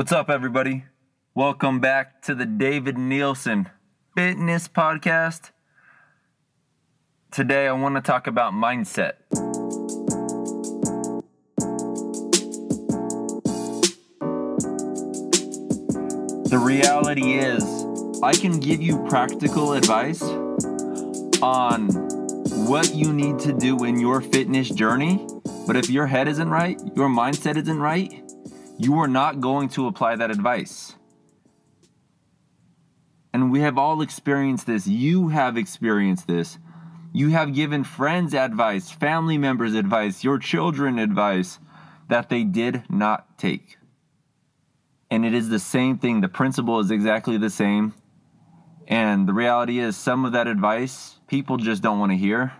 What's up, everybody? Welcome back to the David Nielsen Fitness Podcast. Today, I want to talk about mindset. The reality is, I can give you practical advice on what you need to do in your fitness journey, but if your head isn't right, your mindset isn't right, you are not going to apply that advice. And we have all experienced this. You have experienced this. You have given friends advice, family members advice, your children advice that they did not take. And it is the same thing. The principle is exactly the same. And the reality is, some of that advice people just don't want to hear.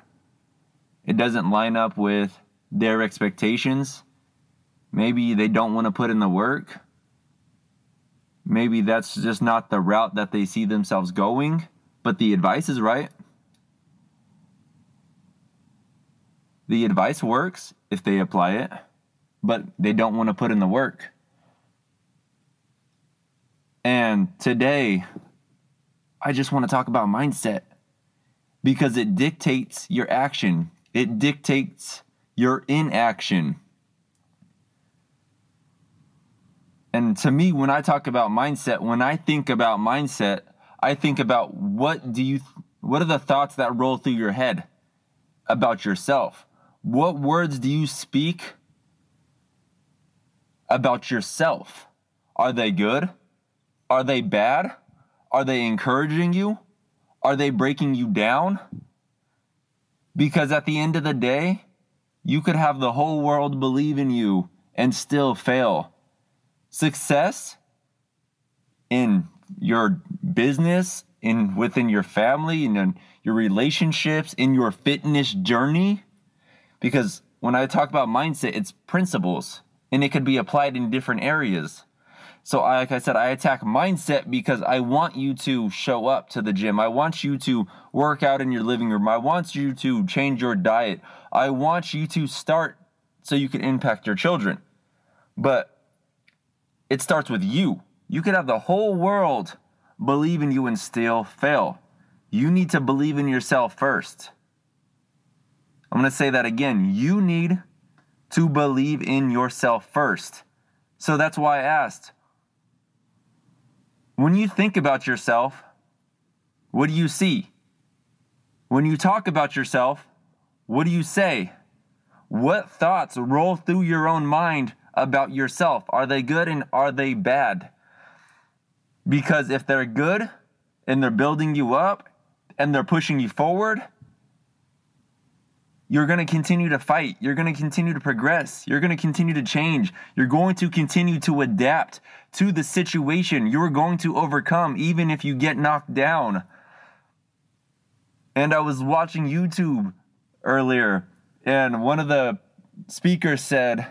It doesn't line up with their expectations. Maybe they don't want to put in the work. Maybe that's just not the route that they see themselves going, but the advice is right. The advice works if they apply it, but they don't want to put in the work. And today, I just want to talk about mindset because it dictates your action, it dictates your inaction. And to me, when I talk about mindset, when I think about mindset, I think about what do you, what are the thoughts that roll through your head about yourself? What words do you speak about yourself? Are they good? Are they bad? Are they encouraging you? Are they breaking you down? Because at the end of the day, you could have the whole world believe in you and still fail success in your business, in within your family, in your relationships, in your fitness journey. Because when I talk about mindset, it's principles and it could be applied in different areas. So, like I said, I attack mindset because I want you to show up to the gym. I want you to work out in your living room. I want you to change your diet. I want you to start so you can impact your children. But it starts with you. You could have the whole world believe in you and still fail. You need to believe in yourself first. I'm going to say that again. You need to believe in yourself first. So that's why I asked when you think about yourself, what do you see? When you talk about yourself, what do you say? What thoughts roll through your own mind about yourself? Are they good and are they bad? Because if they're good and they're building you up and they're pushing you forward, you're going to continue to fight. You're going to continue to progress. You're going to continue to change. You're going to continue to adapt to the situation. You're going to overcome even if you get knocked down. And I was watching YouTube earlier, and one of the speakers said,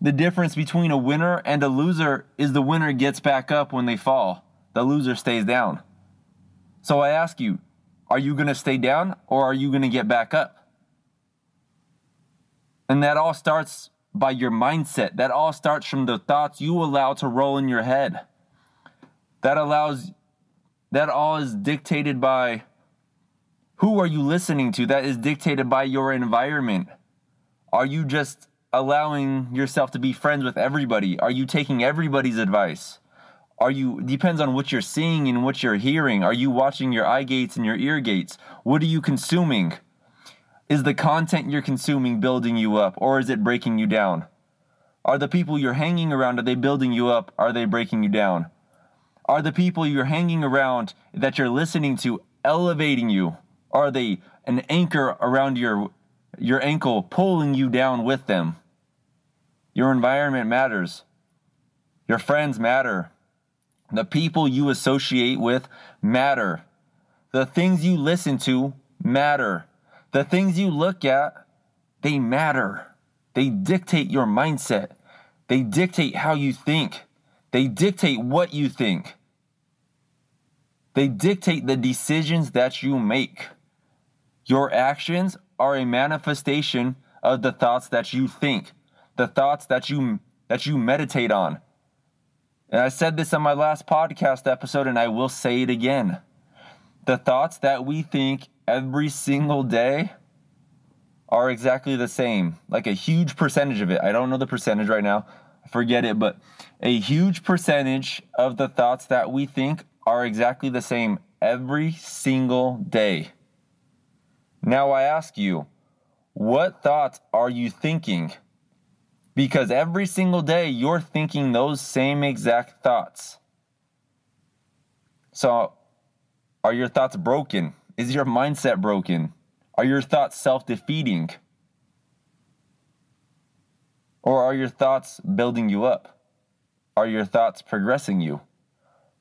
the difference between a winner and a loser is the winner gets back up when they fall, the loser stays down. So I ask you, are you going to stay down or are you going to get back up? And that all starts by your mindset. That all starts from the thoughts you allow to roll in your head. That allows, that all is dictated by who are you listening to? That is dictated by your environment. Are you just allowing yourself to be friends with everybody? Are you taking everybody's advice? Are you depends on what you're seeing and what you're hearing. Are you watching your eye gates and your ear gates? What are you consuming? Is the content you're consuming building you up or is it breaking you down? Are the people you're hanging around are they building you up? Are they breaking you down? Are the people you're hanging around that you're listening to elevating you? Are they an anchor around your your ankle pulling you down with them? Your environment matters. Your friends matter. The people you associate with matter. The things you listen to matter. The things you look at, they matter. They dictate your mindset. They dictate how you think. They dictate what you think. They dictate the decisions that you make. Your actions are a manifestation of the thoughts that you think the thoughts that you that you meditate on. And I said this on my last podcast episode, and I will say it again. The thoughts that we think every single day are exactly the same. Like a huge percentage of it. I don't know the percentage right now. Forget it, but a huge percentage of the thoughts that we think are exactly the same every single day. Now I ask you, what thoughts are you thinking? Because every single day you're thinking those same exact thoughts. So, are your thoughts broken? Is your mindset broken? Are your thoughts self defeating? Or are your thoughts building you up? Are your thoughts progressing you?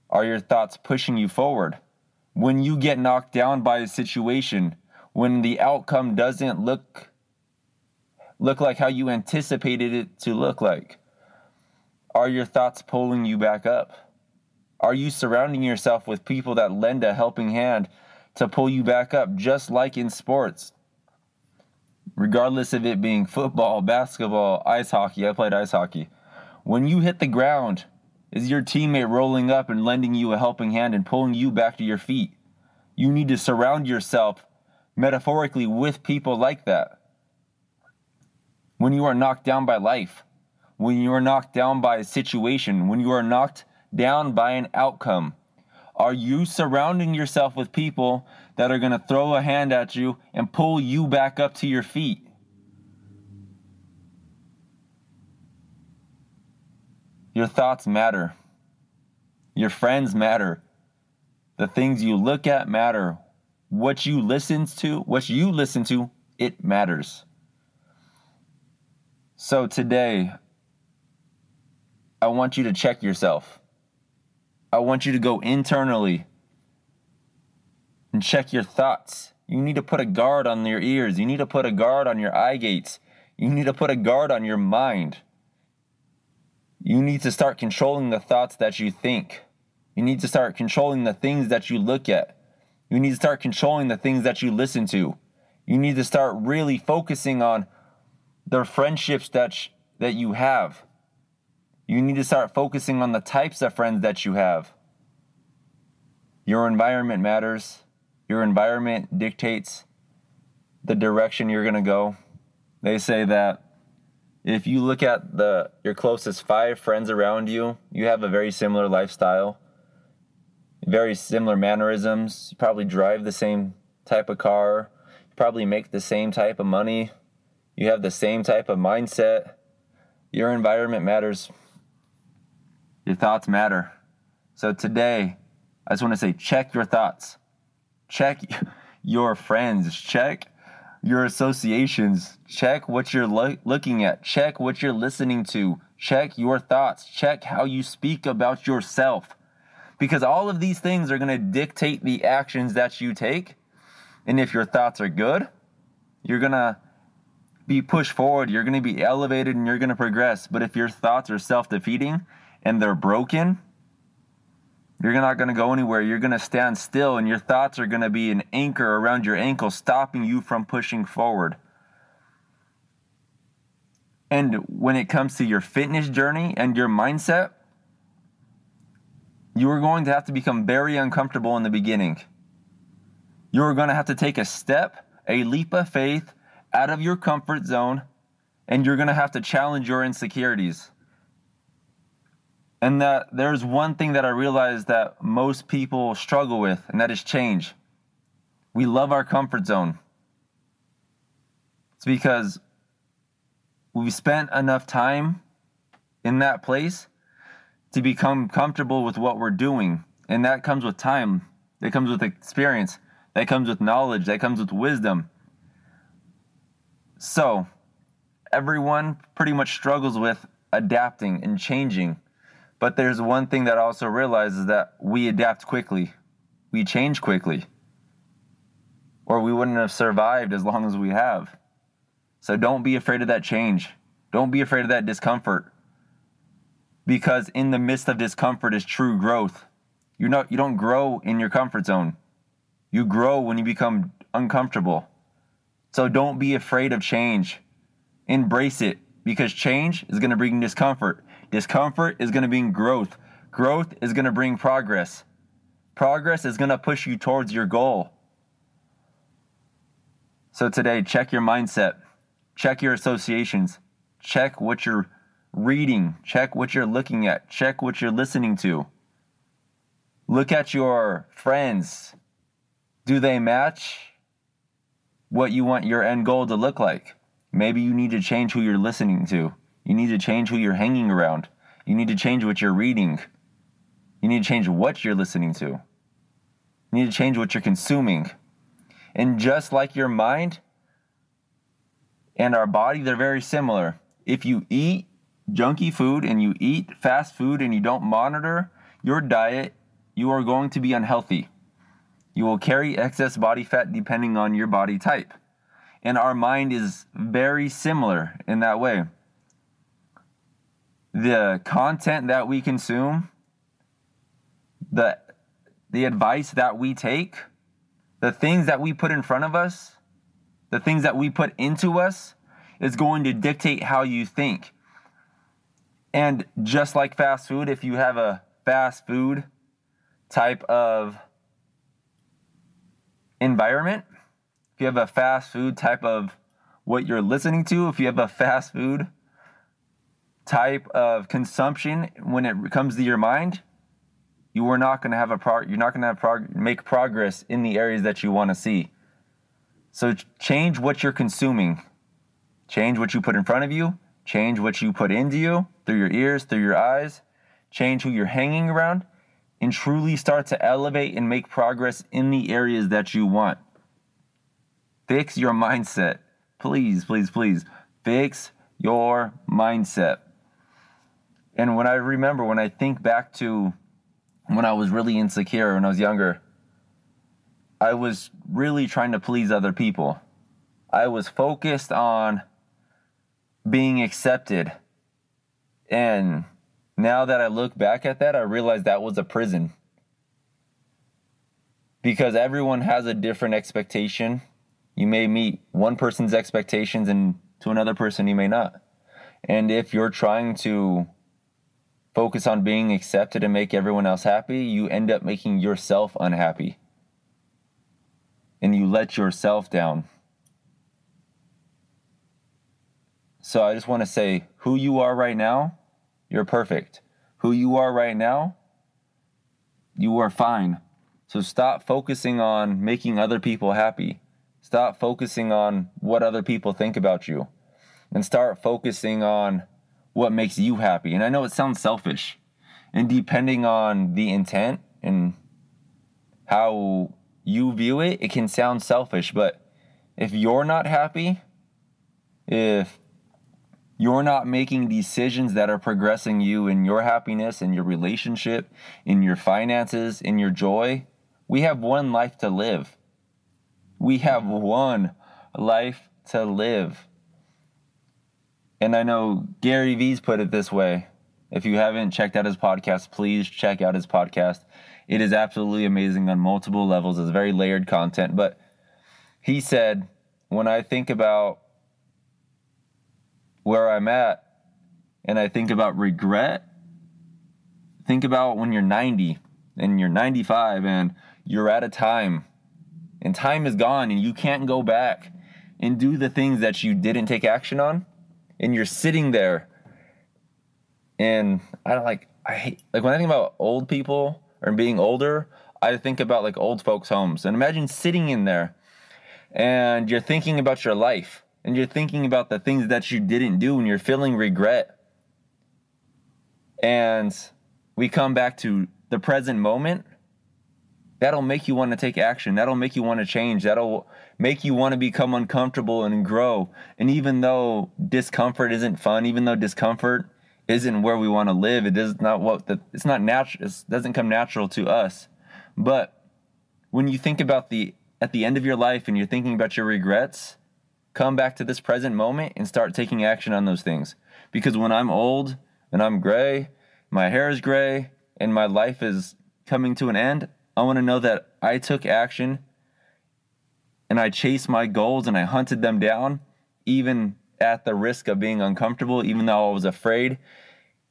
Are your thoughts pushing you forward? When you get knocked down by a situation, when the outcome doesn't look look like how you anticipated it to look like? Are your thoughts pulling you back up? Are you surrounding yourself with people that lend a helping hand to pull you back up, just like in sports? Regardless of it being football, basketball, ice hockey, I played ice hockey. When you hit the ground, is your teammate rolling up and lending you a helping hand and pulling you back to your feet? You need to surround yourself metaphorically with people like that. When you are knocked down by life, when you are knocked down by a situation, when you are knocked down by an outcome, are you surrounding yourself with people that are going to throw a hand at you and pull you back up to your feet? Your thoughts matter. Your friends matter. The things you look at matter. What you listen to, what you listen to, it matters. So today, I want you to check yourself. I want you to go internally and check your thoughts. You need to put a guard on your ears. You need to put a guard on your eye gates. You need to put a guard on your mind. You need to start controlling the thoughts that you think. You need to start controlling the things that you look at. You need to start controlling the things that you listen to. You need to start really focusing on the friendships that sh- that you have. You need to start focusing on the types of friends that you have. Your environment matters. Your environment dictates the direction you're going to go. They say that if you look at the your closest five friends around you, you have a very similar lifestyle, very similar mannerisms. You probably drive the same type of car. You probably make the same type of money. You have the same type of mindset. Your environment matters. Your thoughts matter. So today, I just want to say check your thoughts. Check your friends. Check your associations. Check what you're lo- looking at. Check what you're listening to. Check your thoughts. Check how you speak about yourself. Because all of these things are going to dictate the actions that you take. And if your thoughts are good, you're going to be pushed forward. You're going to be elevated and you're going to progress. But if your thoughts are self defeating and they're broken, you're not going to go anywhere. You're going to stand still, and your thoughts are going to be an anchor around your ankle, stopping you from pushing forward. And when it comes to your fitness journey and your mindset, you are going to have to become very uncomfortable in the beginning. You are going to have to take a step, a leap of faith out of your comfort zone, and you're going to have to challenge your insecurities. And that there's one thing that I realize that most people struggle with, and that is change. We love our comfort zone. It's because we've spent enough time in that place to become comfortable with what we're doing. And that comes with time, that comes with experience, that comes with knowledge, that comes with wisdom. So, everyone pretty much struggles with adapting and changing. But there's one thing that I also realize is that we adapt quickly, we change quickly, or we wouldn't have survived as long as we have. So don't be afraid of that change. Don't be afraid of that discomfort. Because in the midst of discomfort is true growth. You know you don't grow in your comfort zone. You grow when you become uncomfortable. So don't be afraid of change. Embrace it because change is going to bring discomfort. Discomfort is going to bring growth. Growth is going to bring progress. Progress is going to push you towards your goal. So today, check your mindset, check your associations, check what you're reading, check what you're looking at, check what you're listening to. Look at your friends. Do they match what you want your end goal to look like? Maybe you need to change who you're listening to. You need to change who you're hanging around. You need to change what you're reading. You need to change what you're listening to. You need to change what you're consuming. And just like your mind and our body, they're very similar. If you eat junky food and you eat fast food and you don't monitor your diet, you are going to be unhealthy. You will carry excess body fat depending on your body type. And our mind is very similar in that way. The content that we consume, the, the advice that we take, the things that we put in front of us, the things that we put into us, is going to dictate how you think. And just like fast food, if you have a fast food type of environment, if you have a fast food type of what you're listening to, if you have a fast food type of consumption when it comes to your mind, you are not going to have a pro- you're not going to have prog- make progress in the areas that you want to see. So change what you're consuming. Change what you put in front of you, change what you put into you through your ears, through your eyes, change who you're hanging around and truly start to elevate and make progress in the areas that you want. Fix your mindset. Please, please, please fix your mindset. And when I remember, when I think back to when I was really insecure when I was younger, I was really trying to please other people. I was focused on being accepted. And now that I look back at that, I realize that was a prison. Because everyone has a different expectation you may meet one person's expectations and to another person you may not. And if you're trying to focus on being accepted and make everyone else happy, you end up making yourself unhappy. And you let yourself down. So I just want to say who you are right now, you're perfect. Who you are right now, you are fine. So stop focusing on making other people happy. Stop focusing on what other people think about you and start focusing on what makes you happy. And I know it sounds selfish, and depending on the intent and how you view it, it can sound selfish. But if you're not happy, if you're not making decisions that are progressing you in your happiness, in your relationship, in your finances, in your joy, we have one life to live. We have one life to live. And I know Gary Vee's put it this way. If you haven't checked out his podcast, please check out his podcast. It is absolutely amazing on multiple levels. It's very layered content. But he said, when I think about where I'm at and I think about regret, think about when you're 90 and you're 95 and you're at a time and time is gone and you can't go back and do the things that you didn't take action on and you're sitting there and i don't like i hate like when i think about old people or being older i think about like old folks homes and imagine sitting in there and you're thinking about your life and you're thinking about the things that you didn't do and you're feeling regret and we come back to the present moment That'll make you want to take action. That'll make you want to change. That'll make you want to become uncomfortable and grow. And even though discomfort isn't fun, even though discomfort isn't where we want to live, it is not what the, it's not natural. It doesn't come natural to us. But when you think about the at the end of your life and you're thinking about your regrets, come back to this present moment and start taking action on those things. Because when I'm old and I'm gray, my hair is gray, and my life is coming to an end, I want to know that I took action and I chased my goals and I hunted them down, even at the risk of being uncomfortable, even though I was afraid,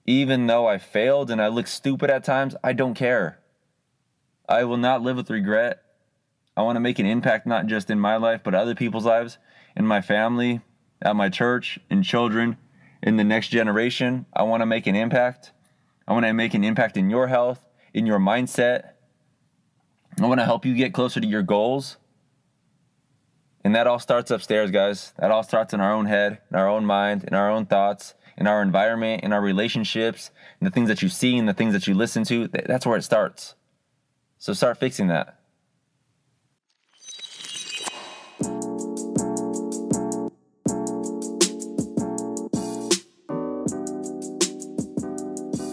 Even though I failed and I look stupid at times, I don't care. I will not live with regret. I want to make an impact not just in my life, but other people's lives, in my family, at my church, in children, in the next generation. I want to make an impact. I want to make an impact in your health, in your mindset. I want to help you get closer to your goals. And that all starts upstairs, guys. That all starts in our own head, in our own mind, in our own thoughts, in our environment, in our relationships, in the things that you see and the things that you listen to. That's where it starts. So start fixing that.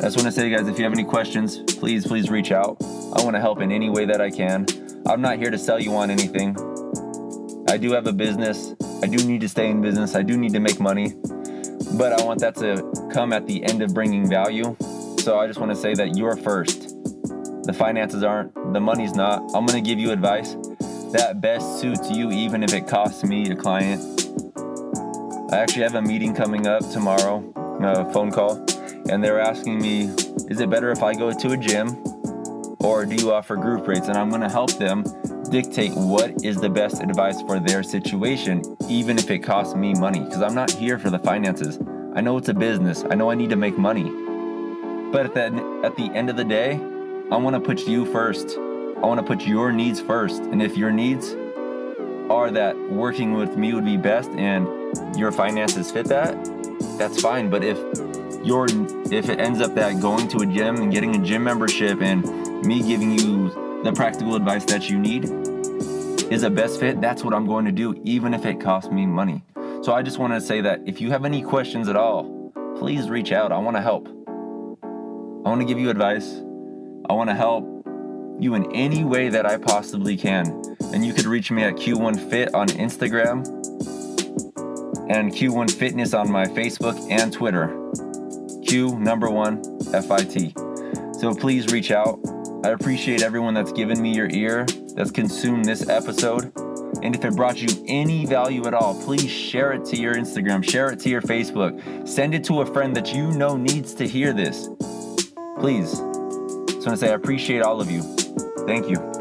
Just want to say, guys, if you have any questions, please, please reach out. I want to help in any way that I can. I'm not here to sell you on anything. I do have a business. I do need to stay in business. I do need to make money. But I want that to come at the end of bringing value. So I just want to say that you're first. The finances aren't, the money's not. I'm going to give you advice that best suits you, even if it costs me a client. I actually have a meeting coming up tomorrow, a phone call, and they're asking me, is it better if I go to a gym or do you offer group rates? And I'm going to help them dictate what is the best advice for their situation, even if it costs me money, because I'm not here for the finances. I know it's a business, I know I need to make money. But at the, at the end of the day, I want to put you first. I want to put your needs first. And if your needs are that working with me would be best and your finances fit that, that's fine. But if your if it ends up that going to a gym and getting a gym membership and me giving you the practical advice that you need is a best fit, that's what I'm going to do, even if it costs me money. So I just want to say that if you have any questions at all, please reach out. I want to help. I want to give you advice. I want to help you in any way that I possibly can. And you could reach me at Q1 Fit on Instagram and Q1 Fitness on my Facebook and Twitter. Number one FIT. So please reach out. I appreciate everyone that's given me your ear, that's consumed this episode. And if it brought you any value at all, please share it to your Instagram, share it to your Facebook, send it to a friend that you know needs to hear this. Please. Just want to say I appreciate all of you. Thank you.